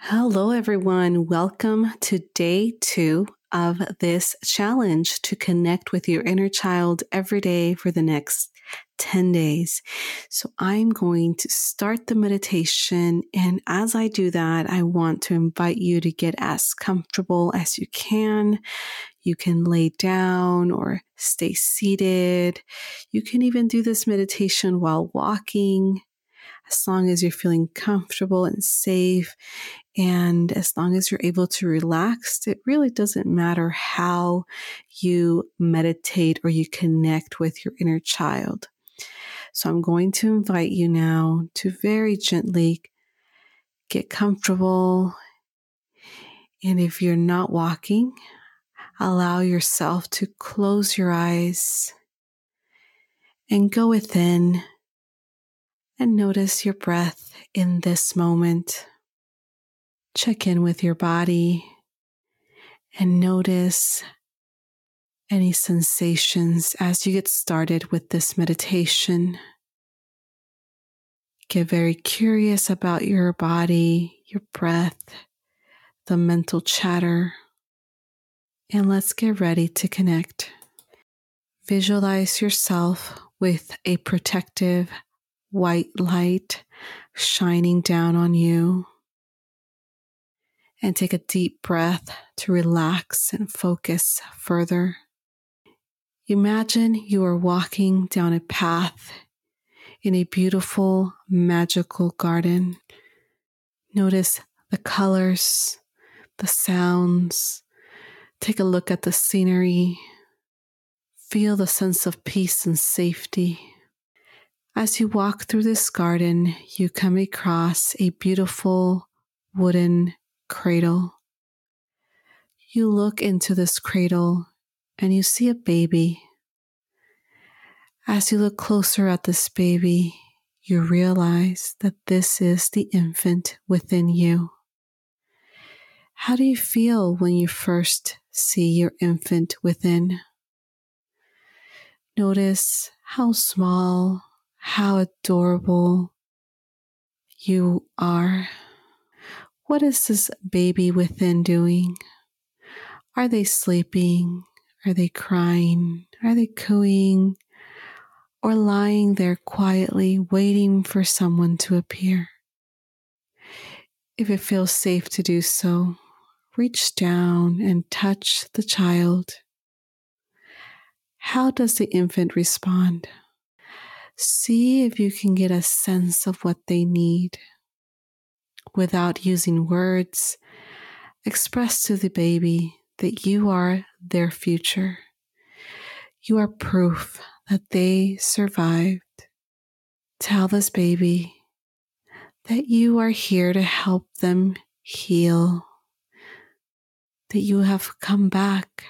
Hello, everyone. Welcome to day two of this challenge to connect with your inner child every day for the next 10 days. So I'm going to start the meditation. And as I do that, I want to invite you to get as comfortable as you can. You can lay down or stay seated. You can even do this meditation while walking as long as you're feeling comfortable and safe, and as long as you're able to relax, it really doesn't matter how you meditate or you connect with your inner child. So I'm going to invite you now to very gently get comfortable. And if you're not walking, allow yourself to close your eyes and go within and notice your breath in this moment. Check in with your body and notice any sensations as you get started with this meditation. Get very curious about your body, your breath, the mental chatter, and let's get ready to connect. Visualize yourself with a protective white light shining down on you. And take a deep breath to relax and focus further. Imagine you are walking down a path in a beautiful, magical garden. Notice the colors, the sounds. Take a look at the scenery. Feel the sense of peace and safety. As you walk through this garden, you come across a beautiful wooden cradle. You look into this cradle and you see a baby. As you look closer at this baby, you realize that this is the infant within you. How do you feel when you first see your infant within? Notice how small how adorable you are. What is this baby within doing? Are they sleeping? Are they crying? Are they cooing? Or lying there quietly waiting for someone to appear? If it feels safe to do so, reach down and touch the child. How does the infant respond? see if you can get a sense of what they need. Without using words, express to the baby that you are their future. You are proof that they survived. Tell this baby that you are here to help them heal, that you have come back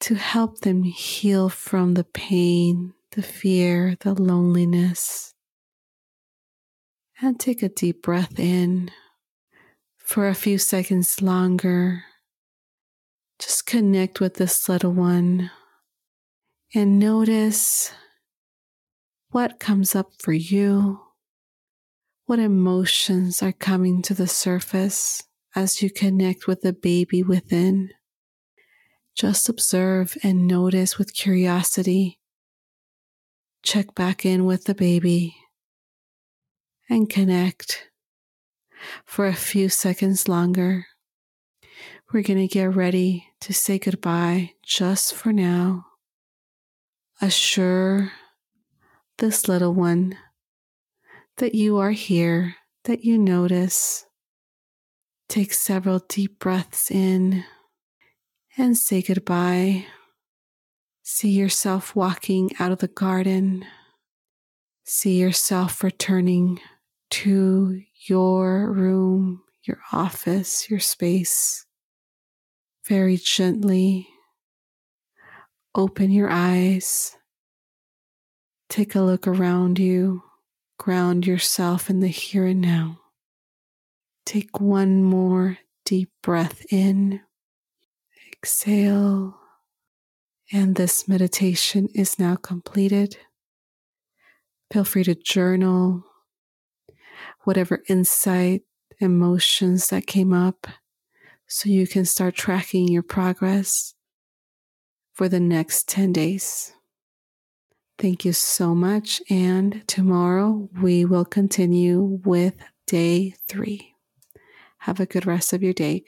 to help them heal from the pain the fear, the loneliness. And take a deep breath in for a few seconds longer. Just connect with this little one and notice what comes up for you. What emotions are coming to the surface as you connect with the baby within? Just observe and notice with curiosity check back in with the baby and connect for a few seconds longer. We're going to get ready to say goodbye just for now. Assure this little one, that you are here, that you notice. Take several deep breaths in and say goodbye. See yourself walking out of the garden. See yourself returning to your room, your office, your space. Very gently open your eyes. Take a look around you. Ground yourself in the here and now. Take one more deep breath in. Exhale. And this meditation is now completed. Feel free to journal whatever insight, emotions that came up so you can start tracking your progress for the next 10 days. Thank you so much. And tomorrow we will continue with day three. Have a good rest of your day.